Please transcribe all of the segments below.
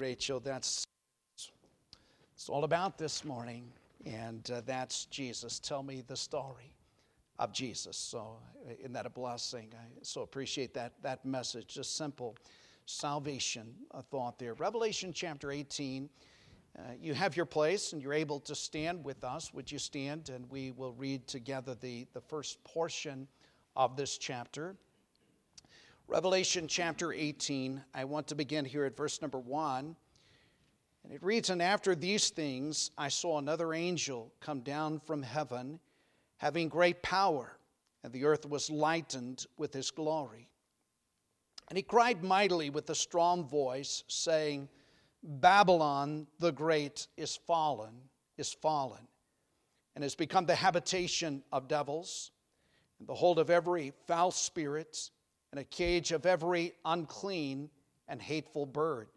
Rachel, that's it's all about this morning, and uh, that's Jesus. Tell me the story of Jesus. So, uh, isn't that a blessing? I so appreciate that that message. Just simple salvation a thought there. Revelation chapter 18. Uh, you have your place and you're able to stand with us. Would you stand? And we will read together the, the first portion of this chapter. Revelation chapter 18. I want to begin here at verse number 1. And it reads And after these things, I saw another angel come down from heaven, having great power, and the earth was lightened with his glory. And he cried mightily with a strong voice, saying, Babylon the Great is fallen, is fallen, and has become the habitation of devils, and the hold of every foul spirit and a cage of every unclean and hateful bird.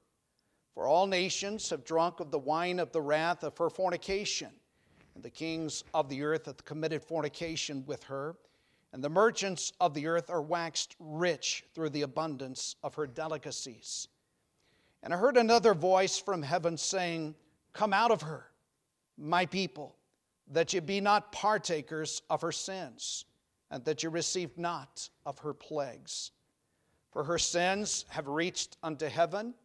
For all nations have drunk of the wine of the wrath of her fornication, and the kings of the earth have committed fornication with her, and the merchants of the earth are waxed rich through the abundance of her delicacies. And I heard another voice from heaven saying, Come out of her, my people, that ye be not partakers of her sins and that you received not of her plagues. For her sins have reached unto heaven,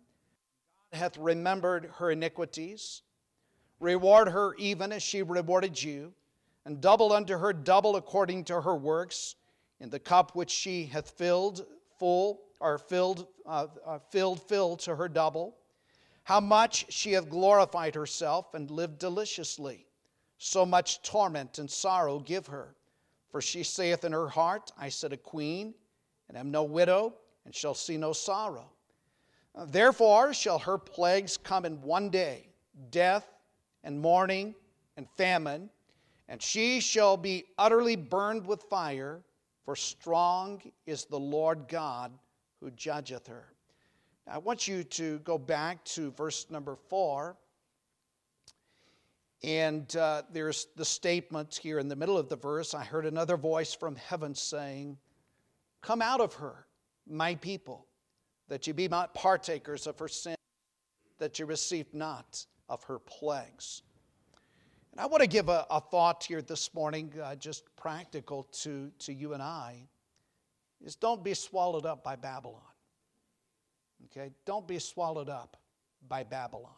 God hath remembered her iniquities. Reward her even as she rewarded you, and double unto her double according to her works, in the cup which she hath filled full, or filled, uh, uh, filled, filled to her double. How much she hath glorified herself and lived deliciously. So much torment and sorrow give her. For she saith in her heart, I sit a queen, and am no widow, and shall see no sorrow. Therefore shall her plagues come in one day death, and mourning, and famine, and she shall be utterly burned with fire, for strong is the Lord God who judgeth her. I want you to go back to verse number four. And uh, there's the statement here in the middle of the verse I heard another voice from heaven saying, Come out of her, my people, that you be not partakers of her sin, that you receive not of her plagues. And I want to give a, a thought here this morning, uh, just practical to, to you and I, is don't be swallowed up by Babylon. Okay? Don't be swallowed up by Babylon.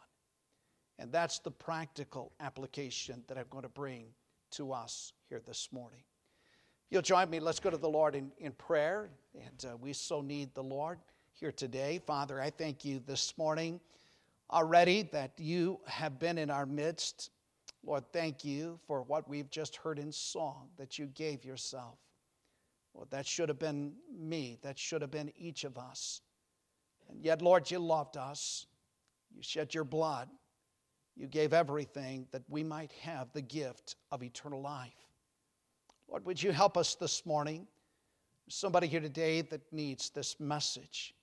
And that's the practical application that I'm going to bring to us here this morning. You'll join me. Let's go to the Lord in, in prayer. And uh, we so need the Lord here today. Father, I thank you this morning already that you have been in our midst. Lord, thank you for what we've just heard in song that you gave yourself. Lord, that should have been me. That should have been each of us. And yet, Lord, you loved us. You shed your blood you gave everything that we might have the gift of eternal life. Lord, would you help us this morning? somebody here today that needs this message.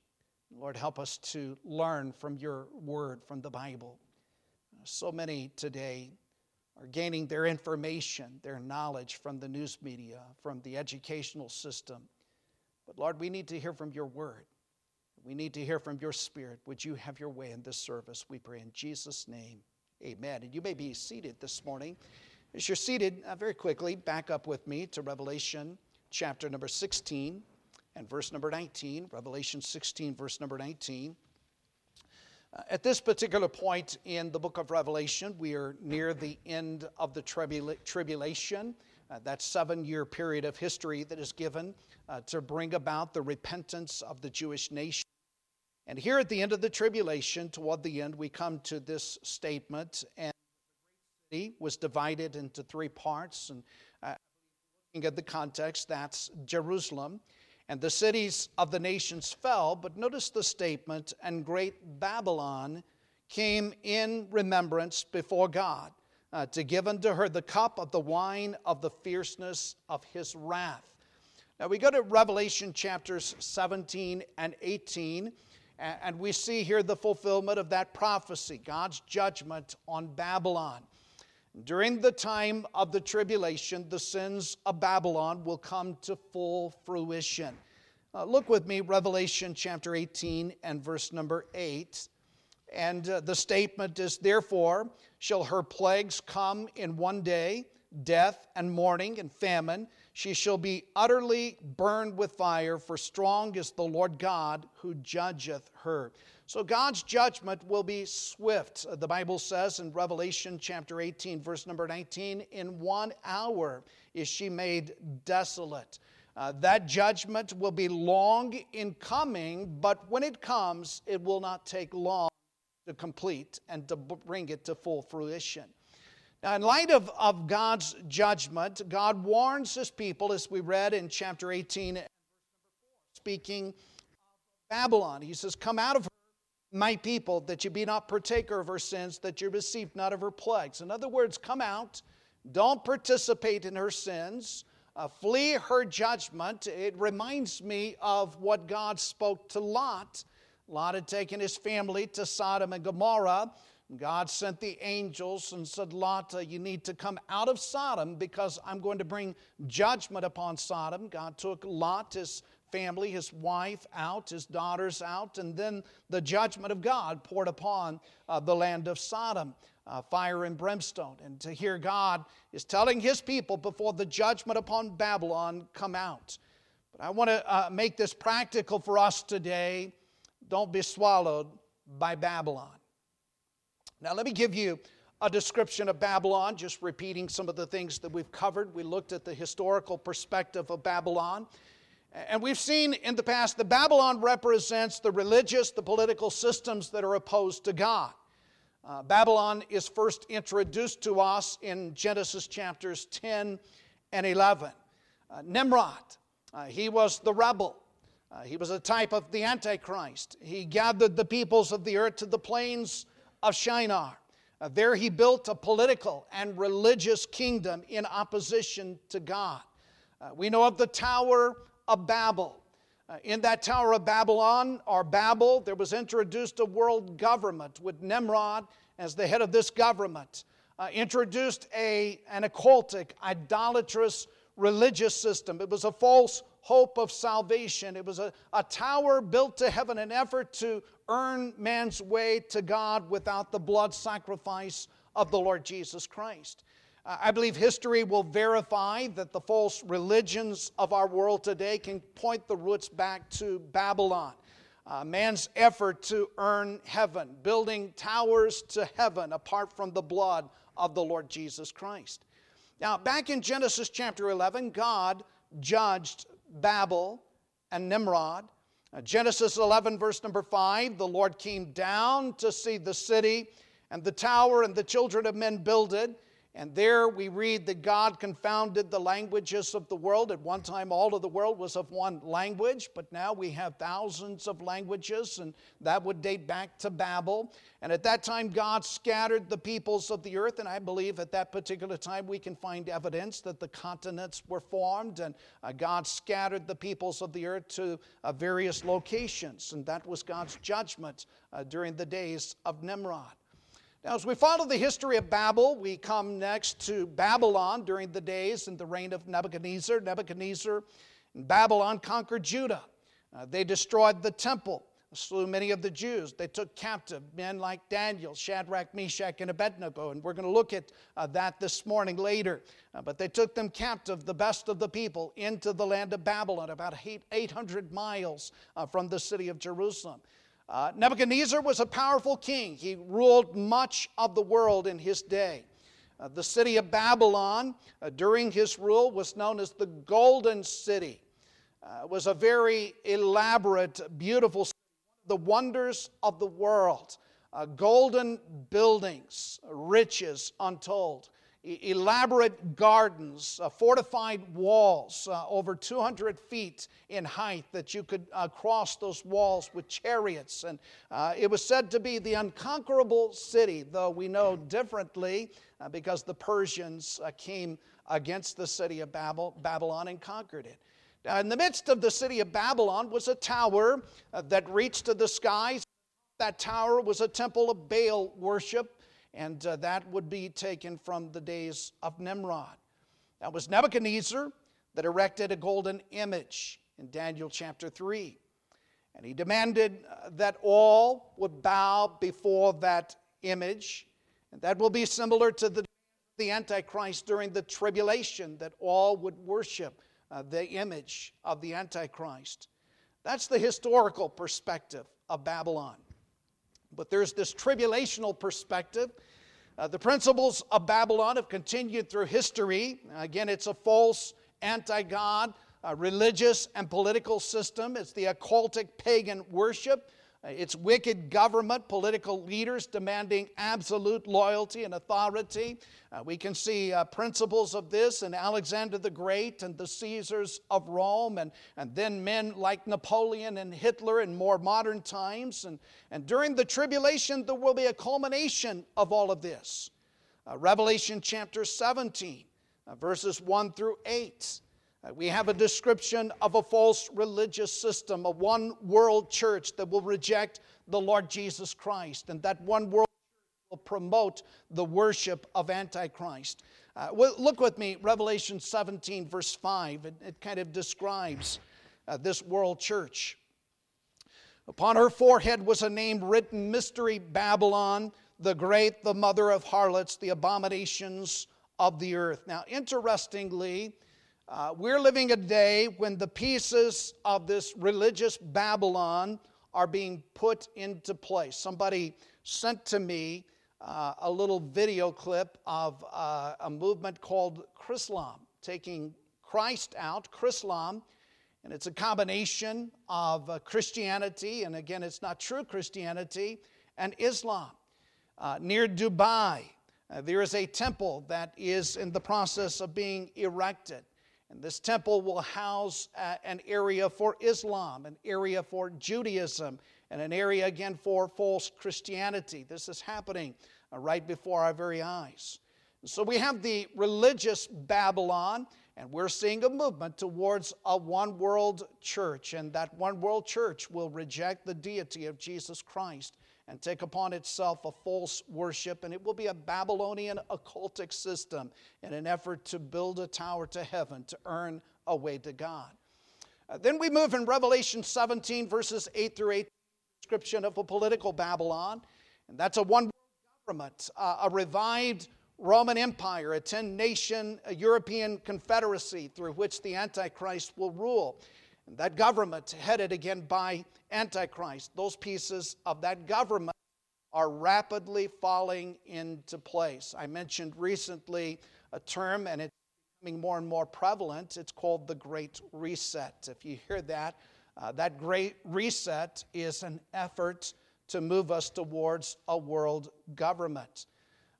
Lord, help us to learn from your word, from the Bible. So many today are gaining their information, their knowledge from the news media, from the educational system. But Lord, we need to hear from your word. We need to hear from your spirit. Would you have your way in this service? We pray in Jesus' name. Amen. And you may be seated this morning. As you're seated, uh, very quickly, back up with me to Revelation chapter number 16 and verse number 19. Revelation 16, verse number 19. Uh, at this particular point in the book of Revelation, we are near the end of the tribula- tribulation, uh, that seven year period of history that is given uh, to bring about the repentance of the Jewish nation. And here at the end of the tribulation, toward the end, we come to this statement, and the city was divided into three parts. And uh, looking at the context, that's Jerusalem. And the cities of the nations fell, but notice the statement, and great Babylon came in remembrance before God uh, to give unto her the cup of the wine of the fierceness of his wrath. Now we go to Revelation chapters 17 and 18. And we see here the fulfillment of that prophecy, God's judgment on Babylon. During the time of the tribulation, the sins of Babylon will come to full fruition. Uh, look with me, Revelation chapter 18 and verse number 8. And uh, the statement is, therefore, shall her plagues come in one day death and mourning and famine. She shall be utterly burned with fire, for strong is the Lord God who judgeth her. So God's judgment will be swift. Uh, the Bible says in Revelation chapter 18, verse number 19, in one hour is she made desolate. Uh, that judgment will be long in coming, but when it comes, it will not take long to complete and to bring it to full fruition. Now, in light of, of God's judgment, God warns his people, as we read in chapter 18, speaking Babylon. He says, Come out of her, my people, that you be not partaker of her sins, that you receive not of her plagues. In other words, come out, don't participate in her sins, uh, flee her judgment. It reminds me of what God spoke to Lot. Lot had taken his family to Sodom and Gomorrah. God sent the angels and said, Lot, uh, you need to come out of Sodom because I'm going to bring judgment upon Sodom. God took Lot, his family, his wife out, his daughters out, and then the judgment of God poured upon uh, the land of Sodom. Uh, fire and brimstone. And to hear God is telling his people before the judgment upon Babylon come out. But I want to uh, make this practical for us today. Don't be swallowed by Babylon. Now, let me give you a description of Babylon, just repeating some of the things that we've covered. We looked at the historical perspective of Babylon. And we've seen in the past that Babylon represents the religious, the political systems that are opposed to God. Uh, Babylon is first introduced to us in Genesis chapters 10 and 11. Uh, Nimrod, uh, he was the rebel. Uh, he was a type of the Antichrist. He gathered the peoples of the earth to the plains of Shinar. Uh, there he built a political and religious kingdom in opposition to God. Uh, we know of the Tower of Babel. Uh, in that Tower of Babylon, or Babel, there was introduced a world government with Nimrod as the head of this government. Introduced a, an occultic, idolatrous religious system. It was a false hope of salvation. It was a, a tower built to heaven, an effort to earn man's way to God without the blood sacrifice of the Lord Jesus Christ. I believe history will verify that the false religions of our world today can point the roots back to Babylon. Uh, man's effort to earn heaven, building towers to heaven apart from the blood of the Lord Jesus Christ. Now, back in Genesis chapter 11, God judged Babel and Nimrod. Uh, Genesis 11, verse number 5 the Lord came down to see the city and the tower and the children of men builded. And there we read that God confounded the languages of the world. At one time, all of the world was of one language, but now we have thousands of languages, and that would date back to Babel. And at that time, God scattered the peoples of the earth, and I believe at that particular time we can find evidence that the continents were formed, and uh, God scattered the peoples of the earth to uh, various locations, and that was God's judgment uh, during the days of Nimrod. Now, as we follow the history of Babel, we come next to Babylon during the days and the reign of Nebuchadnezzar. Nebuchadnezzar and Babylon conquered Judah. Uh, they destroyed the temple, slew many of the Jews. They took captive men like Daniel, Shadrach, Meshach, and Abednego. And we're going to look at uh, that this morning later. Uh, but they took them captive, the best of the people, into the land of Babylon, about 800 miles uh, from the city of Jerusalem. Uh, Nebuchadnezzar was a powerful king. He ruled much of the world in his day. Uh, the city of Babylon, uh, during his rule, was known as the Golden City. Uh, it was a very elaborate, beautiful city, the wonders of the world. Uh, golden buildings, riches untold elaborate gardens, uh, fortified walls uh, over 200 feet in height that you could uh, cross those walls with chariots. And uh, it was said to be the unconquerable city, though we know differently uh, because the Persians uh, came against the city of Babylon and conquered it. Now, in the midst of the city of Babylon was a tower that reached to the skies. That tower was a temple of Baal worship and uh, that would be taken from the days of Nimrod. That was Nebuchadnezzar that erected a golden image in Daniel chapter 3. And he demanded uh, that all would bow before that image. And that will be similar to the, the Antichrist during the tribulation, that all would worship uh, the image of the Antichrist. That's the historical perspective of Babylon. But there's this tribulational perspective. Uh, the principles of Babylon have continued through history. Again, it's a false anti God religious and political system, it's the occultic pagan worship. It's wicked government, political leaders demanding absolute loyalty and authority. Uh, we can see uh, principles of this in Alexander the Great and the Caesars of Rome, and, and then men like Napoleon and Hitler in more modern times. And, and during the tribulation, there will be a culmination of all of this. Uh, Revelation chapter 17, uh, verses 1 through 8. Uh, we have a description of a false religious system, a one world church that will reject the Lord Jesus Christ, and that one world will promote the worship of Antichrist. Uh, well, look with me, Revelation 17, verse 5. It, it kind of describes uh, this world church. Upon her forehead was a name written Mystery Babylon, the great, the mother of harlots, the abominations of the earth. Now, interestingly, uh, we're living a day when the pieces of this religious Babylon are being put into place. Somebody sent to me uh, a little video clip of uh, a movement called Chrislam, taking Christ out, Chrislam, and it's a combination of uh, Christianity, and again, it's not true Christianity, and Islam. Uh, near Dubai, uh, there is a temple that is in the process of being erected. And this temple will house uh, an area for Islam, an area for Judaism, and an area again for false Christianity. This is happening uh, right before our very eyes. So we have the religious Babylon, and we're seeing a movement towards a one world church, and that one world church will reject the deity of Jesus Christ and take upon itself a false worship, and it will be a Babylonian occultic system in an effort to build a tower to heaven to earn a way to God. Uh, then we move in Revelation 17, verses 8 through 8, description of a political Babylon, and that's a one government, uh, a revived Roman Empire, a 10 nation European confederacy through which the Antichrist will rule. That government, headed again by Antichrist, those pieces of that government are rapidly falling into place. I mentioned recently a term, and it's becoming more and more prevalent. It's called the Great Reset. If you hear that, uh, that Great Reset is an effort to move us towards a world government.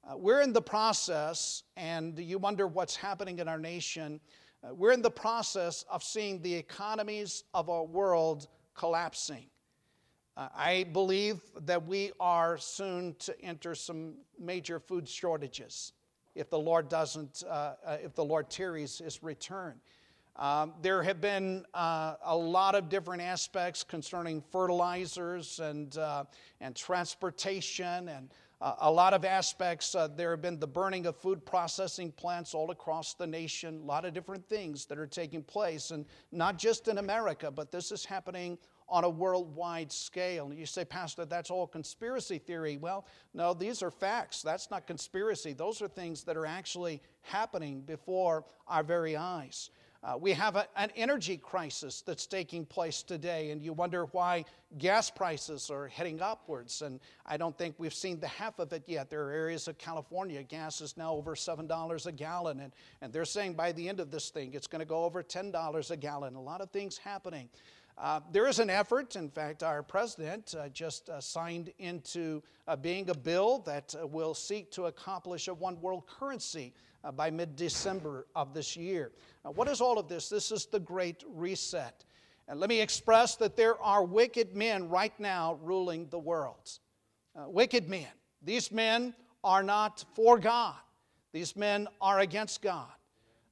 Uh, we're in the process, and you wonder what's happening in our nation. Uh, we're in the process of seeing the economies of our world collapsing. Uh, I believe that we are soon to enter some major food shortages if the Lord doesn't, uh, uh if the Lord tarries his return. Um, there have been uh, a lot of different aspects concerning fertilizers and, and transportation and uh, a lot of aspects. Uh, there have been the burning of food processing plants all across the nation, a lot of different things that are taking place, and not just in America, but this is happening on a worldwide scale. You say, Pastor, that's all conspiracy theory. Well, no, these are facts. That's not conspiracy. Those are things that are actually happening before our very eyes. Uh, we have a, an energy crisis that's taking place today, and you wonder why gas prices are heading upwards. And I don't think we've seen the half of it yet. There are areas of California, gas is now over $7 a gallon, and, and they're saying by the end of this thing, it's going to go over $10 a gallon. A lot of things happening. Uh, there is an effort, in fact, our president uh, just uh, signed into uh, being a bill that uh, will seek to accomplish a one world currency uh, by mid December of this year. what is all of this? This is the Great Reset. And let me express that there are wicked men right now ruling the world. wicked men. These men are not for God, these men are against God.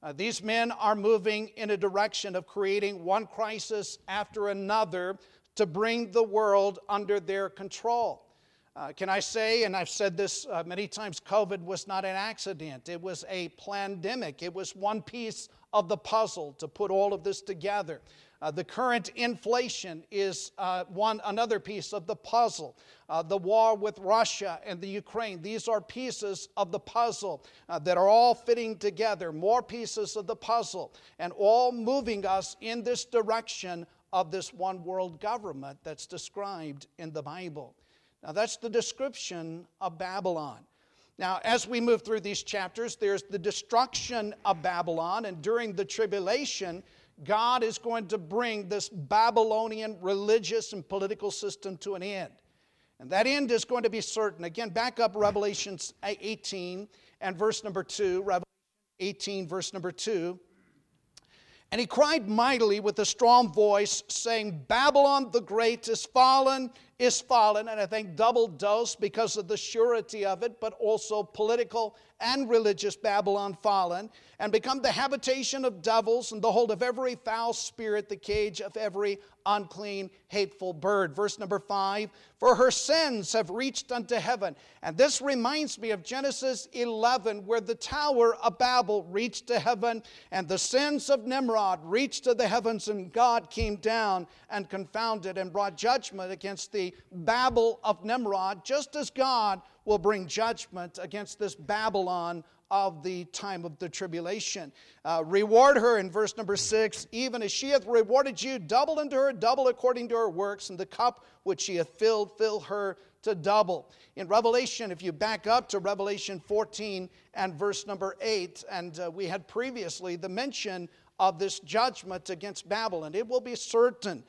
Uh, these men are moving in a direction of creating one crisis after another to bring the world under their control. Uh, can I say, and I've said this uh, many times, COVID was not an accident. It was a pandemic. It was one piece of the puzzle to put all of this together. Uh, the current inflation is uh, one another piece of the puzzle. Uh, the war with Russia and the Ukraine, these are pieces of the puzzle uh, that are all fitting together, more pieces of the puzzle, and all moving us in this direction of this one world government that's described in the Bible. Now, that's the description of Babylon. Now, as we move through these chapters, there's the destruction of Babylon, and during the tribulation, God is going to bring this Babylonian religious and political system to an end. And that end is going to be certain. Again, back up Revelation 18 and verse number 2. Revelation 18, verse number 2. And he cried mightily with a strong voice, saying, Babylon the Great is fallen, is fallen. And I think double dose because of the surety of it, but also political and religious Babylon fallen, and become the habitation of devils and the hold of every foul spirit, the cage of every unclean, hateful bird. Verse number five For her sins have reached unto heaven. And this reminds me of Genesis 11, where the Tower of Babel reached to heaven, and the sins of Nimrod reached to the heavens, and God came down and confounded and brought judgment against the Babel of Nimrod, just as God will bring judgment against this Babylon of the time of the tribulation. Uh, reward her in verse number six, even as she hath rewarded you, double unto her, double according to her works, and the cup which she hath filled, fill her to double. In Revelation, if you back up to Revelation 14 and verse number 8, and uh, we had previously the mention of this judgment against Babylon, it will be certain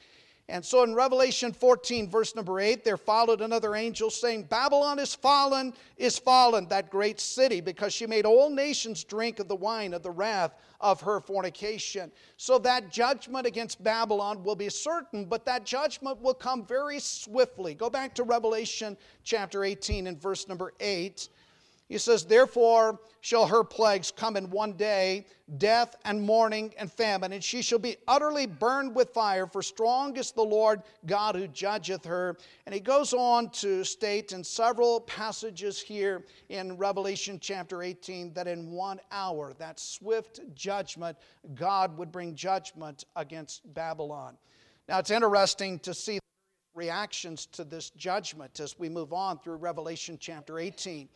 and so in Revelation 14, verse number 8, there followed another angel saying, Babylon is fallen, is fallen, that great city, because she made all nations drink of the wine of the wrath of her fornication. So that judgment against Babylon will be certain, but that judgment will come very swiftly. Go back to Revelation chapter 18 and verse number 8. He says, Therefore shall her plagues come in one day death and mourning and famine, and she shall be utterly burned with fire, for strong is the Lord God who judgeth her. And he goes on to state in several passages here in Revelation chapter 18 that in one hour, that swift judgment, God would bring judgment against Babylon. Now it's interesting to see reactions to this judgment as we move on through Revelation chapter 18.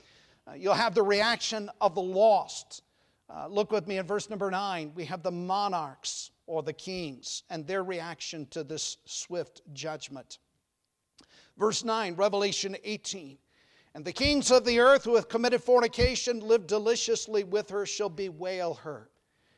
You'll have the reaction of the lost. Uh, look with me in verse number nine. We have the monarchs or the kings and their reaction to this swift judgment. Verse 9, Revelation 18. And the kings of the earth who have committed fornication, lived deliciously with her, shall bewail her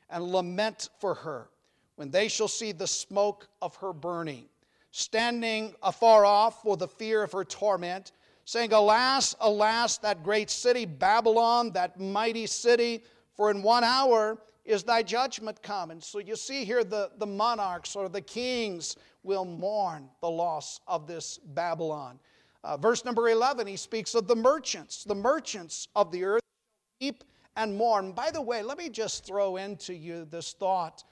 and lament for her when they shall see the smoke of her burning, standing afar off for the fear of her torment saying, Alas, alas, that great city, Babylon, that mighty city, for in one hour is thy judgment come. And so you see here the, the monarchs or the kings will mourn the loss of this Babylon. Uh, verse number 11, he speaks of the merchants. The merchants of the earth weep and mourn. By the way, let me just throw into you this thought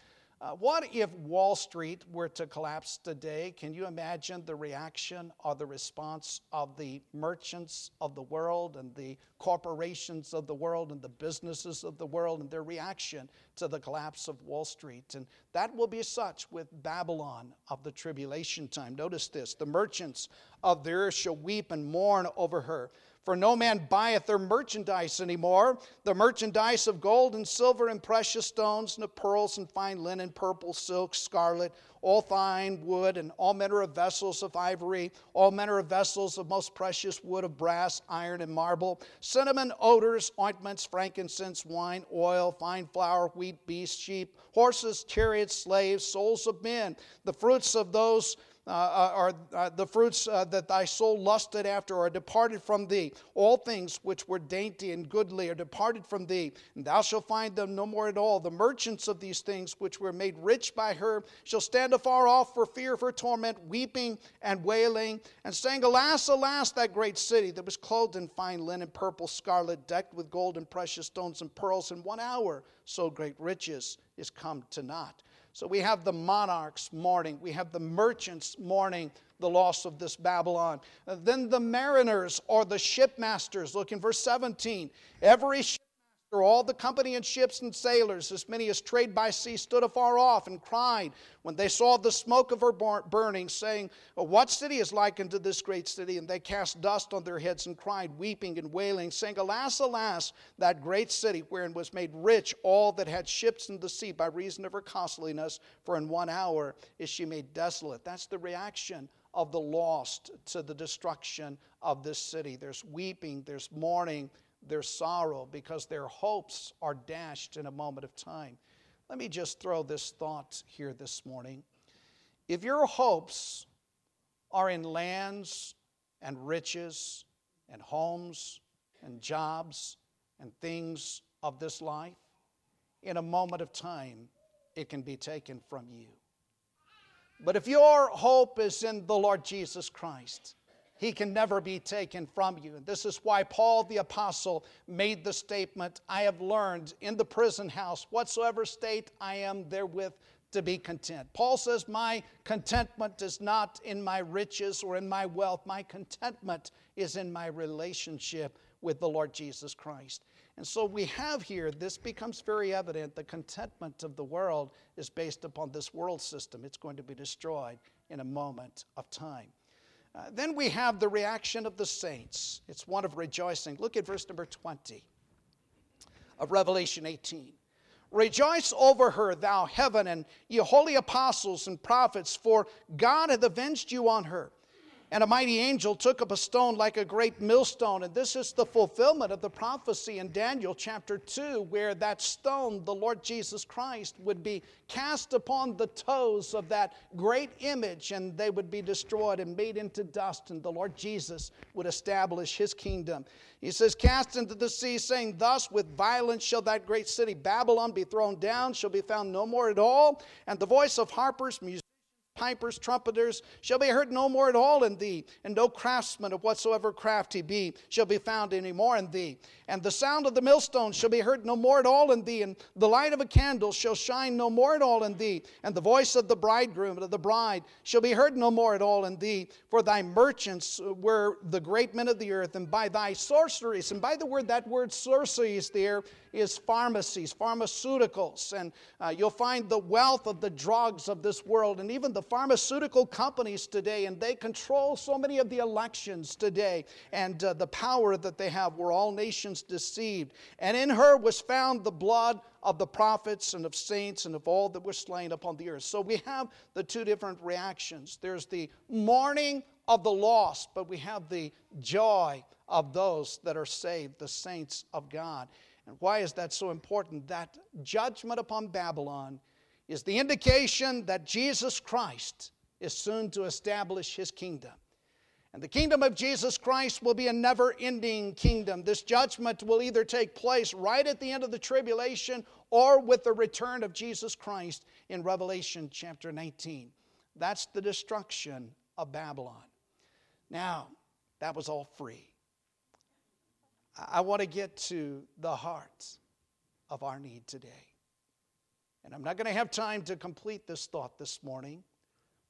uh, what if Wall Street were to collapse today? Can you imagine the reaction or the response of the merchants of the world and the corporations of the world and the businesses of the world and their reaction to the collapse of Wall Street? And that will be such with Babylon of the tribulation time. Notice this the merchants of the earth shall weep and mourn over her. For no man buyeth their merchandise anymore, the merchandise of gold and silver and precious stones, and of pearls and fine linen, purple, silk, scarlet, all fine wood, and all manner of vessels of ivory, all manner of vessels of most precious wood of brass, iron, and marble, cinnamon, odors, ointments, frankincense, wine, oil, fine flour, wheat, beasts, sheep, horses, chariots, slaves, souls of men, the fruits of those uh, are uh, the fruits uh, that thy soul lusted after are departed from thee. All things which were dainty and goodly are departed from thee, and thou shalt find them no more at all. The merchants of these things which were made rich by her shall stand afar off for fear of her torment, weeping and wailing, and saying, Alas, alas, that great city that was clothed in fine linen, purple, scarlet, decked with gold and precious stones and pearls, in one hour so great riches is come to naught. So we have the monarchs mourning, we have the merchants mourning the loss of this Babylon. then the mariners or the shipmasters, look in verse 17. Every all the company and ships and sailors, as many as trade by sea, stood afar off and cried when they saw the smoke of her burning, saying, oh, What city is like unto this great city? And they cast dust on their heads and cried, weeping and wailing, saying, Alas, alas, that great city wherein was made rich all that had ships in the sea by reason of her costliness, for in one hour is she made desolate. That's the reaction of the lost to the destruction of this city. There's weeping, there's mourning, their sorrow because their hopes are dashed in a moment of time. Let me just throw this thought here this morning. If your hopes are in lands and riches and homes and jobs and things of this life, in a moment of time, it can be taken from you. But if your hope is in the Lord Jesus Christ, he can never be taken from you. And this is why Paul the Apostle made the statement I have learned in the prison house, whatsoever state I am therewith to be content. Paul says, My contentment is not in my riches or in my wealth. My contentment is in my relationship with the Lord Jesus Christ. And so we have here, this becomes very evident. The contentment of the world is based upon this world system. It's going to be destroyed in a moment of time. Uh, then we have the reaction of the saints. It's one of rejoicing. Look at verse number 20 of Revelation 18. Rejoice over her, thou heaven, and ye holy apostles and prophets, for God hath avenged you on her. And a mighty angel took up a stone like a great millstone. And this is the fulfillment of the prophecy in Daniel chapter 2, where that stone, the Lord Jesus Christ, would be cast upon the toes of that great image and they would be destroyed and made into dust. And the Lord Jesus would establish his kingdom. He says, Cast into the sea, saying, Thus with violence shall that great city Babylon be thrown down, shall be found no more at all. And the voice of harpers, musicians, pipers, trumpeters shall be heard no more at all in thee, and no craftsman of whatsoever craft he be shall be found any more in thee. And the sound of the millstone shall be heard no more at all in thee, and the light of a candle shall shine no more at all in thee, and the voice of the bridegroom and of the bride shall be heard no more at all in thee. For thy merchants were the great men of the earth, and by thy sorceries, and by the word that word sorceries there is pharmacies, pharmaceuticals, and uh, you'll find the wealth of the drugs of this world, and even the pharmaceutical companies today, and they control so many of the elections today, and uh, the power that they have, were all nations deceived. And in her was found the blood of the prophets and of saints and of all that were slain upon the earth. So we have the two different reactions. There's the mourning of the lost, but we have the joy of those that are saved, the saints of God. And why is that so important? That judgment upon Babylon is the indication that Jesus Christ is soon to establish his kingdom. And the kingdom of Jesus Christ will be a never ending kingdom. This judgment will either take place right at the end of the tribulation or with the return of Jesus Christ in Revelation chapter 19. That's the destruction of Babylon. Now, that was all free. I want to get to the heart of our need today. And I'm not going to have time to complete this thought this morning.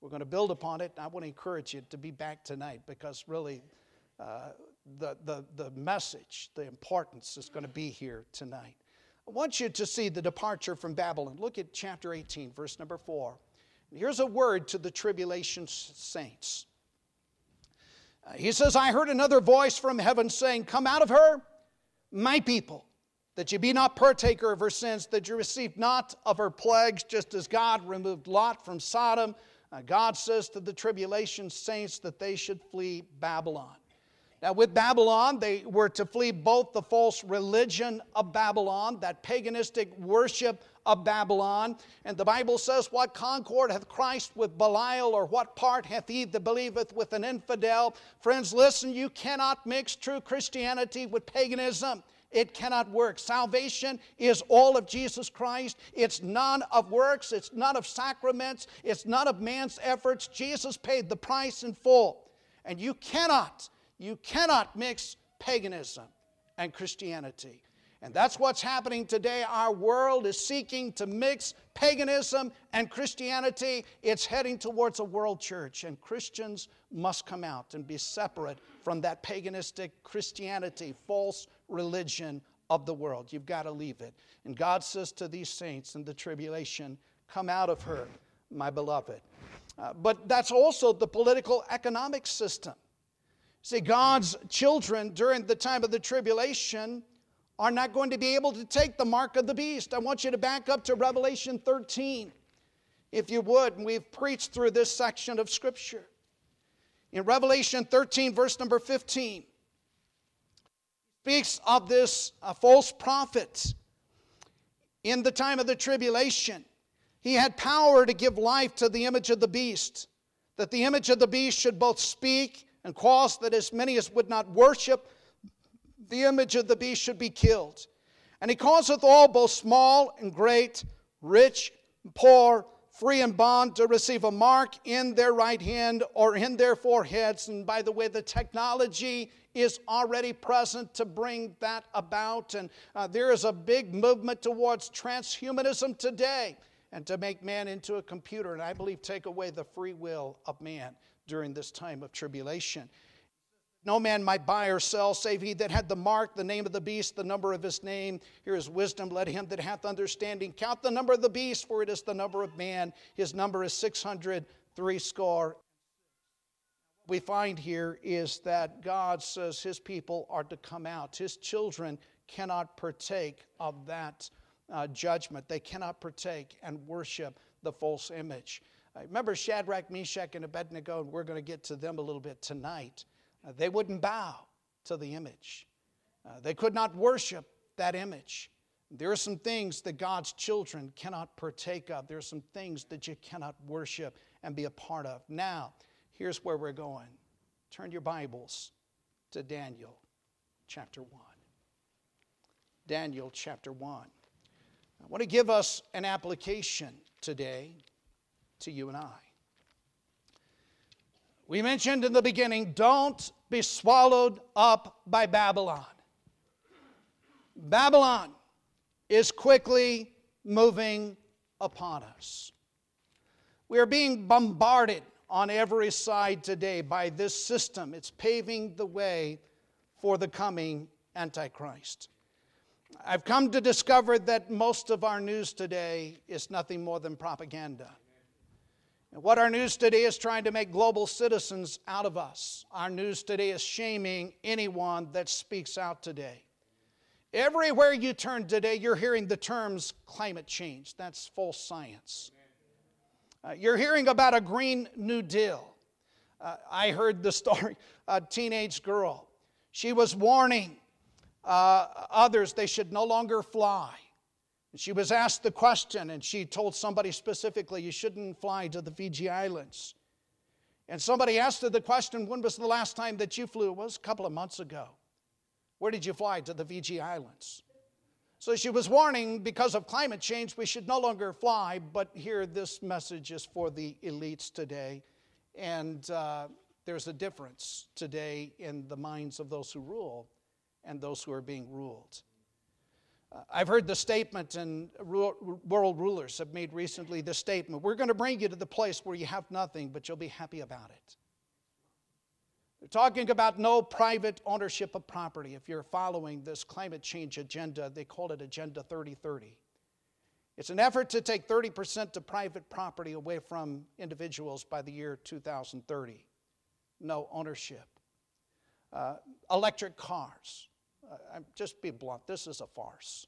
We're going to build upon it. I want to encourage you to be back tonight because really uh, the, the, the message, the importance is going to be here tonight. I want you to see the departure from Babylon. Look at chapter 18, verse number 4. And here's a word to the tribulation saints. Uh, he says, I heard another voice from heaven saying, Come out of her, my people that you be not partaker of her sins, that you receive not of her plagues, just as God removed Lot from Sodom. Uh, God says to the tribulation saints that they should flee Babylon. Now, with Babylon, they were to flee both the false religion of Babylon, that paganistic worship of Babylon. And the Bible says, What concord hath Christ with Belial, or what part hath he that believeth with an infidel? Friends, listen, you cannot mix true Christianity with paganism. It cannot work. Salvation is all of Jesus Christ. It's none of works, it's none of sacraments, it's none of man's efforts. Jesus paid the price in full. And you cannot, you cannot mix paganism and Christianity. And that's what's happening today. Our world is seeking to mix paganism and Christianity. It's heading towards a world church, and Christians must come out and be separate from that paganistic Christianity, false religion of the world. You've got to leave it. And God says to these saints in the tribulation, Come out of her, my beloved. Uh, but that's also the political economic system. See, God's children during the time of the tribulation are not going to be able to take the mark of the beast. I want you to back up to Revelation 13, if you would. And we've preached through this section of Scripture. In Revelation 13, verse number 15, speaks of this uh, false prophet in the time of the tribulation. He had power to give life to the image of the beast, that the image of the beast should both speak and cause that as many as would not worship the image of the beast should be killed. And he causeth all, both small and great, rich, and poor, free and bond, to receive a mark in their right hand or in their foreheads. And by the way, the technology is already present to bring that about. And uh, there is a big movement towards transhumanism today and to make man into a computer, and I believe take away the free will of man during this time of tribulation. No man might buy or sell save he that had the mark, the name of the beast, the number of his name. Here is wisdom. Let him that hath understanding count the number of the beast, for it is the number of man. His number is six hundred three score. What we find here is that God says his people are to come out. His children cannot partake of that uh, judgment. They cannot partake and worship the false image. Uh, remember Shadrach, Meshach, and Abednego, and we're going to get to them a little bit tonight. Uh, they wouldn't bow to the image, uh, they could not worship that image. There are some things that God's children cannot partake of. There are some things that you cannot worship and be a part of. Now, here's where we're going. Turn your Bibles to Daniel chapter 1. Daniel chapter 1. I want to give us an application today to you and I. We mentioned in the beginning don't be swallowed up by Babylon. Babylon is quickly moving upon us. We are being bombarded on every side today by this system. It's paving the way for the coming Antichrist. I've come to discover that most of our news today is nothing more than propaganda. And what our news today is trying to make global citizens out of us. Our news today is shaming anyone that speaks out today. Everywhere you turn today, you're hearing the terms climate change. That's false science. Uh, you're hearing about a Green New Deal. Uh, I heard the story a teenage girl. She was warning uh, others they should no longer fly. She was asked the question, and she told somebody specifically, You shouldn't fly to the Fiji Islands. And somebody asked her the question, When was the last time that you flew? It was a couple of months ago. Where did you fly? To the Fiji Islands. So she was warning because of climate change, we should no longer fly. But here, this message is for the elites today. And uh, there's a difference today in the minds of those who rule and those who are being ruled. I've heard the statement, and world rulers have made recently the statement we're going to bring you to the place where you have nothing, but you'll be happy about it. They're talking about no private ownership of property. If you're following this climate change agenda, they call it Agenda 3030. It's an effort to take 30% of private property away from individuals by the year 2030. No ownership. Uh, electric cars. I'm just be blunt, this is a farce.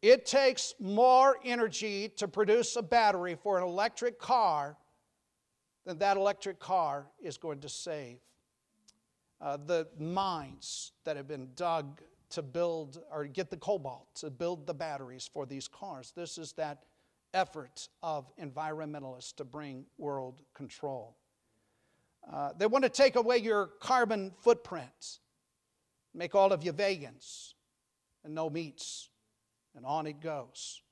It takes more energy to produce a battery for an electric car than that electric car is going to save. Uh, the mines that have been dug to build or get the cobalt to build the batteries for these cars. This is that effort of environmentalists to bring world control. Uh, they want to take away your carbon footprint make all of you vegans and no meats, and on it goes.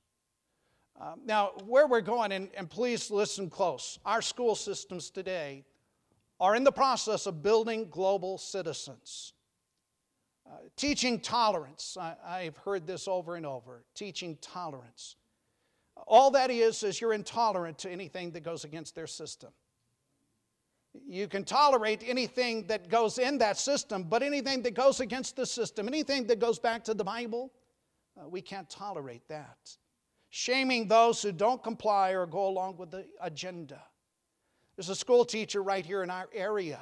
Uh, now, where we're going, and, and please listen close, our school systems today are in the process of building global citizens. Uh, teaching tolerance. I, have heard this over and over. Teaching tolerance. All that is, is you're intolerant to anything that goes against their system. You can tolerate anything that goes in that system, but anything that goes against the system, anything that goes back to the Bible, uh, we can't tolerate that. Shaming those who don't comply or go along with the agenda. There's a school teacher right here in our area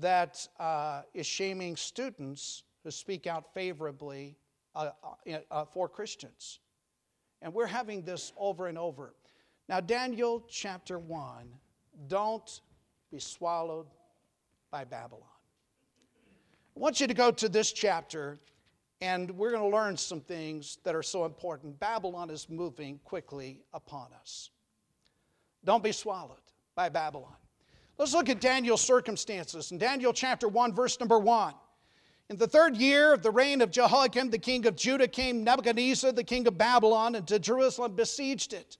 that uh, is shaming students who speak out favorably uh, uh, uh, for Christians. And we're having this over and over. Now, Daniel chapter 1, don't be swallowed by Babylon. I want you to go to this chapter, and we're going to learn some things that are so important. Babylon is moving quickly upon us. Don't be swallowed by Babylon. Let's look at Daniel's circumstances. In Daniel chapter 1, verse number 1. In the third year of the reign of Jehoiakim, the king of Judah, came Nebuchadnezzar, the king of Babylon, and to Jerusalem besieged it.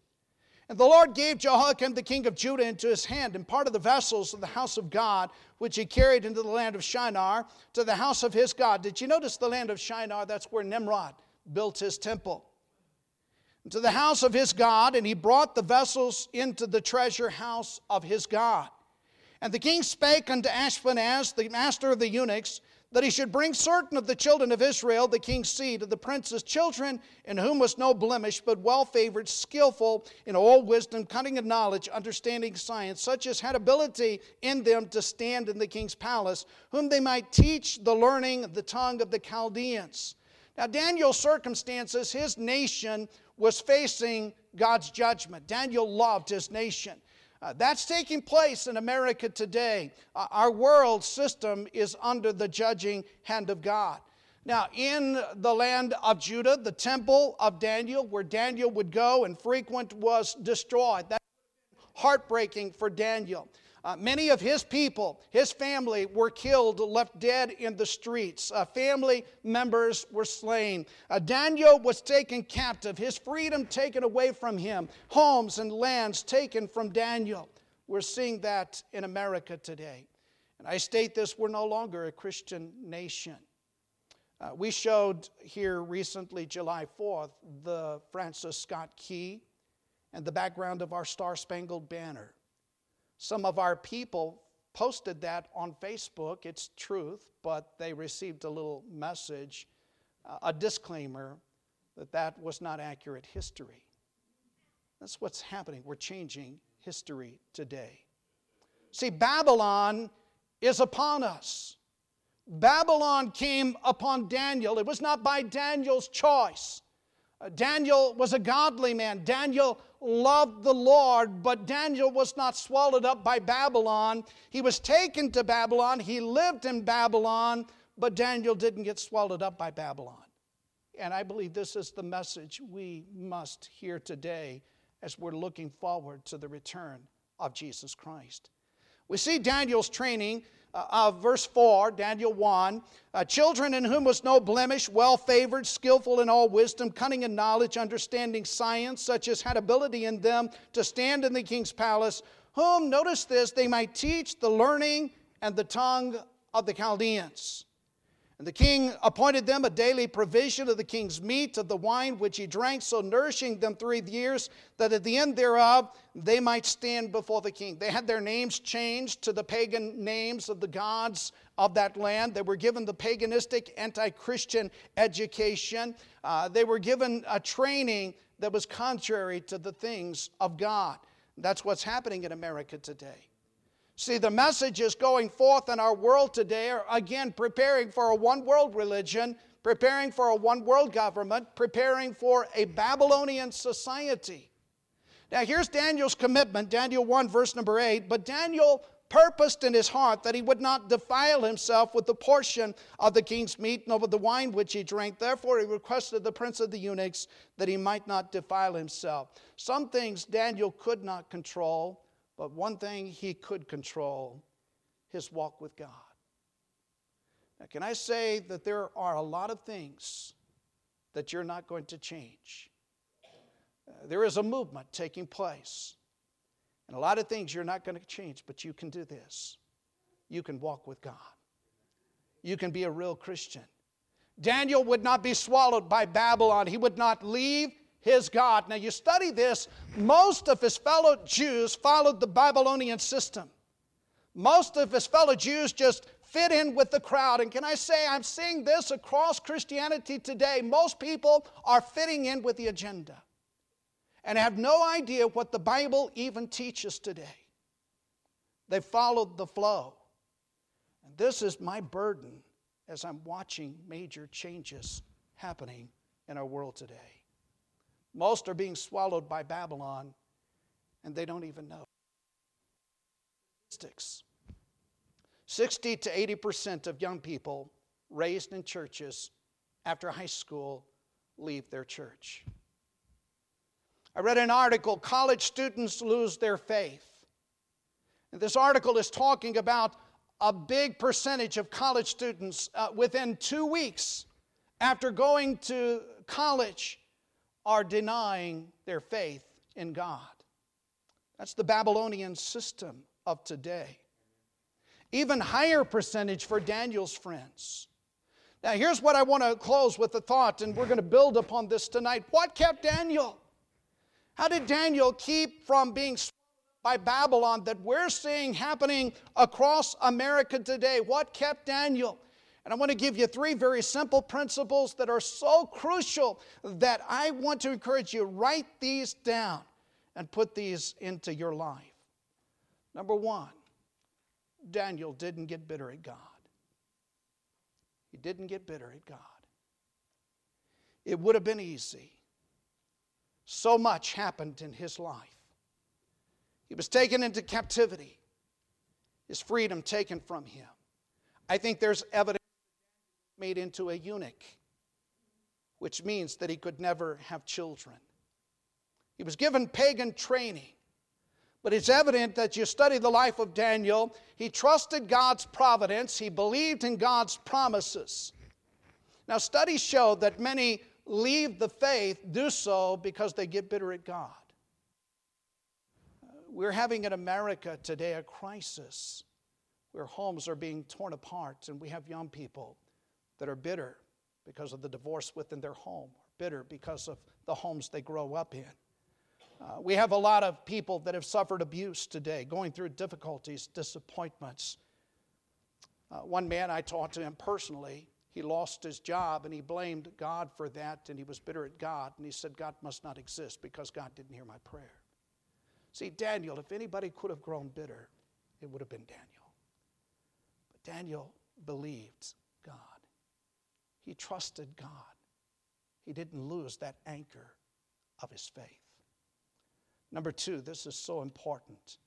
And the Lord gave Jehoiakim, the king of Judah, into his hand, and part of the vessels of the house of God, which he carried into the land of Shinar, to the house of his God. Did you notice the land of Shinar? That's where Nimrod built his temple. To the house of his God, and he brought the vessels into the treasure house of his God. And the king spake unto Ashpenaz, the master of the eunuchs, that he should bring certain of the children of Israel, the king's seed, of the prince's children, in whom was no blemish, but well favored, skillful in all wisdom, cunning and knowledge, understanding science, such as had ability in them to stand in the king's palace, whom they might teach the learning of the tongue of the Chaldeans. Now, Daniel's circumstances, his nation was facing God's judgment. Daniel loved his nation. Uh, that's taking place in America today. Uh, our world system is under the judging hand of God. Now, in the land of Judah, the temple of Daniel, where Daniel would go and frequent, was destroyed. That's heartbreaking for Daniel. Uh, many of his people, his family, were killed, left dead in the streets. Uh, family members were slain. Uh, Daniel was taken captive, his freedom taken away from him, homes and lands taken from Daniel. We're seeing that in America today. And I state this we're no longer a Christian nation. Uh, we showed here recently, July 4th, the Francis Scott Key and the background of our Star Spangled Banner. Some of our people posted that on Facebook. It's truth, but they received a little message, uh, a disclaimer that that was not accurate history. That's what's happening. We're changing history today. See, Babylon is upon us. Babylon came upon Daniel. It was not by Daniel's choice. Uh, Daniel was a godly man. Daniel loved the Lord, but Daniel was not swallowed up by Babylon. He was taken to Babylon. He lived in Babylon, but Daniel didn't get swallowed up by Babylon. And I believe this is the message we must hear today as we're looking forward to the return of Jesus Christ. We see Daniel's training uh, of verse 4, Daniel 1 uh, children in whom was no blemish, well favored, skillful in all wisdom, cunning in knowledge, understanding science, such as had ability in them to stand in the king's palace, whom, notice this, they might teach the learning and the tongue of the Chaldeans. And the king appointed them a daily provision of the king's meat, of the wine which he drank, so nourishing them three years, that at the end thereof they might stand before the king. They had their names changed to the pagan names of the gods of that land. They were given the paganistic, anti Christian education. Uh, they were given a training that was contrary to the things of God. That's what's happening in America today. See, the messages going forth in our world today are again preparing for a one world religion, preparing for a one world government, preparing for a Babylonian society. Now, here's Daniel's commitment, Daniel 1, verse number 8. But Daniel purposed in his heart that he would not defile himself with the portion of the king's meat, nor with the wine which he drank. Therefore, he requested the prince of the eunuchs that he might not defile himself. Some things Daniel could not control, but one thing he could control his walk with God. Now, can I say that there are a lot of things that you're not going to change? Uh, there is a movement taking place. And a lot of things you're not going to change, but you can do this. You can walk with God. You can be a real Christian. Daniel would not be swallowed by Babylon. He would not leave his God. Now, you study this, most of his fellow Jews followed the Babylonian system. Most of his fellow Jews just fit in with the crowd. And can I say, I'm seeing this across Christianity today. Most people are fitting in with the agenda and have no idea what the Bible even teaches today. They followed the flow. And this is my burden as I'm watching major changes happening in our world today. Most are being swallowed by Babylon, and they don't even know. Statistics 60 to 80% of young people raised in churches after high school leave their church. I read an article college students lose their faith. And this article is talking about a big percentage of college students uh, within two weeks after going to college are denying their faith in God. That's the Babylonian system of today. Even higher percentage for Daniel's friends. Now, here's what I want to close with the thought, and we're going to build upon this tonight. What kept Daniel? How did Daniel keep from being swallowed by Babylon that we're seeing happening across America today? What kept Daniel? And I want to give you three very simple principles that are so crucial that I want to encourage you write these down and put these into your life. Number one, Daniel didn't get bitter at God. He didn't get bitter at God. It would have been easy. So much happened in his life. He was taken into captivity, his freedom taken from him. I think there's evidence made into a eunuch, which means that he could never have children. He was given pagan training. But it's evident that you study the life of Daniel, he trusted God's providence, he believed in God's promises. Now, studies show that many leave the faith, do so because they get bitter at God. Uh, we're having in America today a crisis where homes are being torn apart, and we have young people that are bitter because of the divorce within their home, or bitter because of the homes they grow up in. Uh, we have a lot of people that have suffered abuse today, going through difficulties, disappointments. Uh, one man, I talked to him personally. He lost his job and he blamed God for that and he was bitter at God and he said, God must not exist because God didn't hear my prayer. See, Daniel, if anybody could have grown bitter, it would have been Daniel. But Daniel believed God, he trusted God. He didn't lose that anchor of his faith. Number two, this is so important.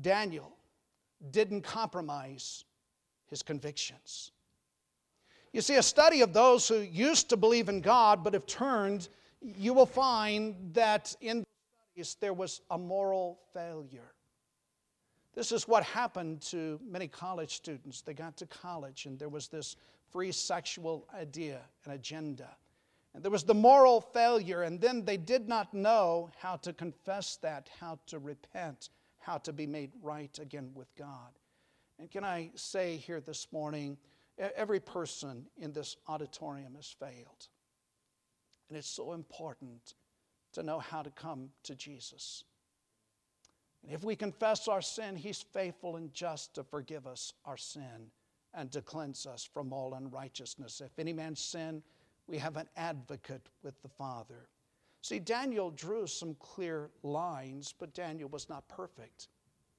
Daniel didn't compromise his convictions. You see, a study of those who used to believe in God but have turned, you will find that in studies there was a moral failure. This is what happened to many college students. They got to college and there was this free sexual idea and agenda. And there was the moral failure, and then they did not know how to confess that, how to repent, how to be made right again with God. And can I say here this morning, every person in this auditorium has failed. And it's so important to know how to come to Jesus. And if we confess our sin, He's faithful and just to forgive us our sin and to cleanse us from all unrighteousness. If any man sin, we have an advocate with the Father. See, Daniel drew some clear lines, but Daniel was not perfect.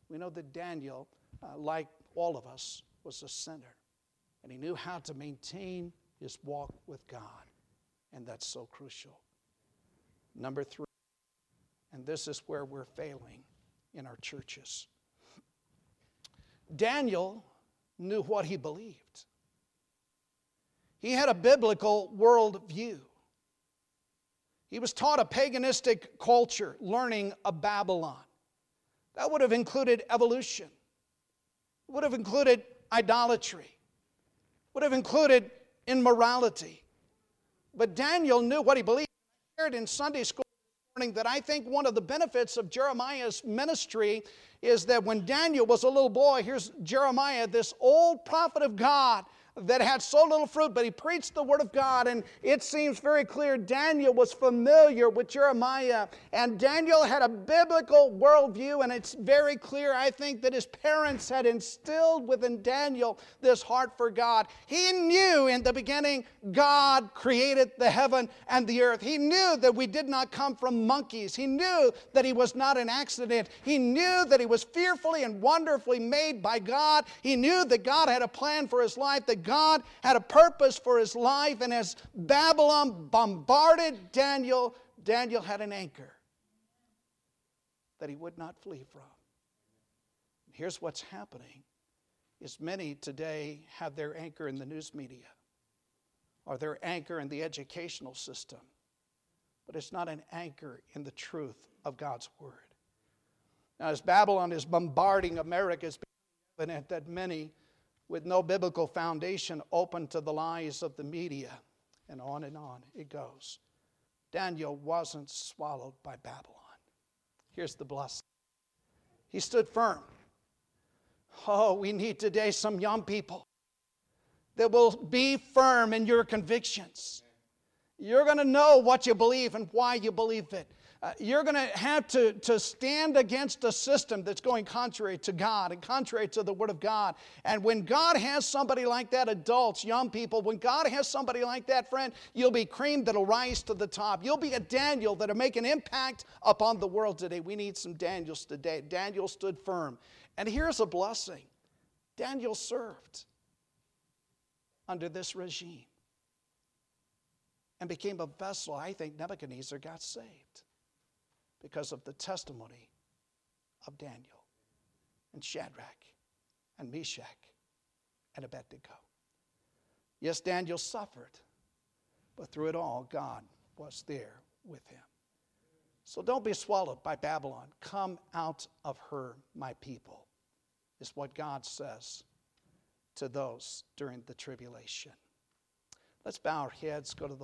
We know that Daniel, uh, like all of us, was a sinner, and he knew how to maintain his walk with God, and that's so crucial. Number three, and this is where we're failing in our churches. Daniel knew what he believed. He had a biblical worldview. He was taught a paganistic culture, learning of Babylon. That would have included evolution, would have included idolatry, would have included immorality. But Daniel knew what he believed. I shared in Sunday school morning that I think one of the benefits of Jeremiah's ministry is that when Daniel was a little boy, here's Jeremiah, this old prophet of God that had so little fruit, but he preached the word of God, and it seems very clear Daniel was familiar with Jeremiah, and Daniel had a biblical worldview, and it's very clear, I think, that his parents had instilled within Daniel this heart for God. He knew in the beginning God created the heaven and the earth. He knew that we did not come from monkeys. He knew that he was not an accident. He knew that he was fearfully and wonderfully made by God. He knew that God had a plan for his life, that God had a purpose for his life. And as Babylon bombarded Daniel, Daniel had an anchor that he would not flee from. Here's what's happening is many today have their anchor in the news media or their anchor in the educational system, but it's not an anchor in the truth of God's word. Now, as Babylon is bombarding America, it's evident that many with no biblical foundation open to the lies of the media, and on and on it goes. Daniel wasn't swallowed by Babylon. Here's the blessing he stood firm. Oh, we need today some young people that will be firm in your convictions. You're going to know what you believe and why you believe it. Uh, you're going to have to, to stand against a system that's going contrary to God and contrary to the Word of God. And when God has somebody like that, adults, young people, when God has somebody like that, friend, you'll be cream that'll rise to the top. You'll be a Daniel that'll make an impact upon the world today. We need some Daniels today. Daniel stood firm. And here's a blessing Daniel served under this regime and became a vessel. I think Nebuchadnezzar got saved because of the testimony of Daniel and Shadrach and Meshach and Abednego. Yes, Daniel suffered, but through it all, God was there with him. So don't be swallowed by Babylon. Come out of her, my people, is what God says to those during the tribulation. Let's bow our heads, go to the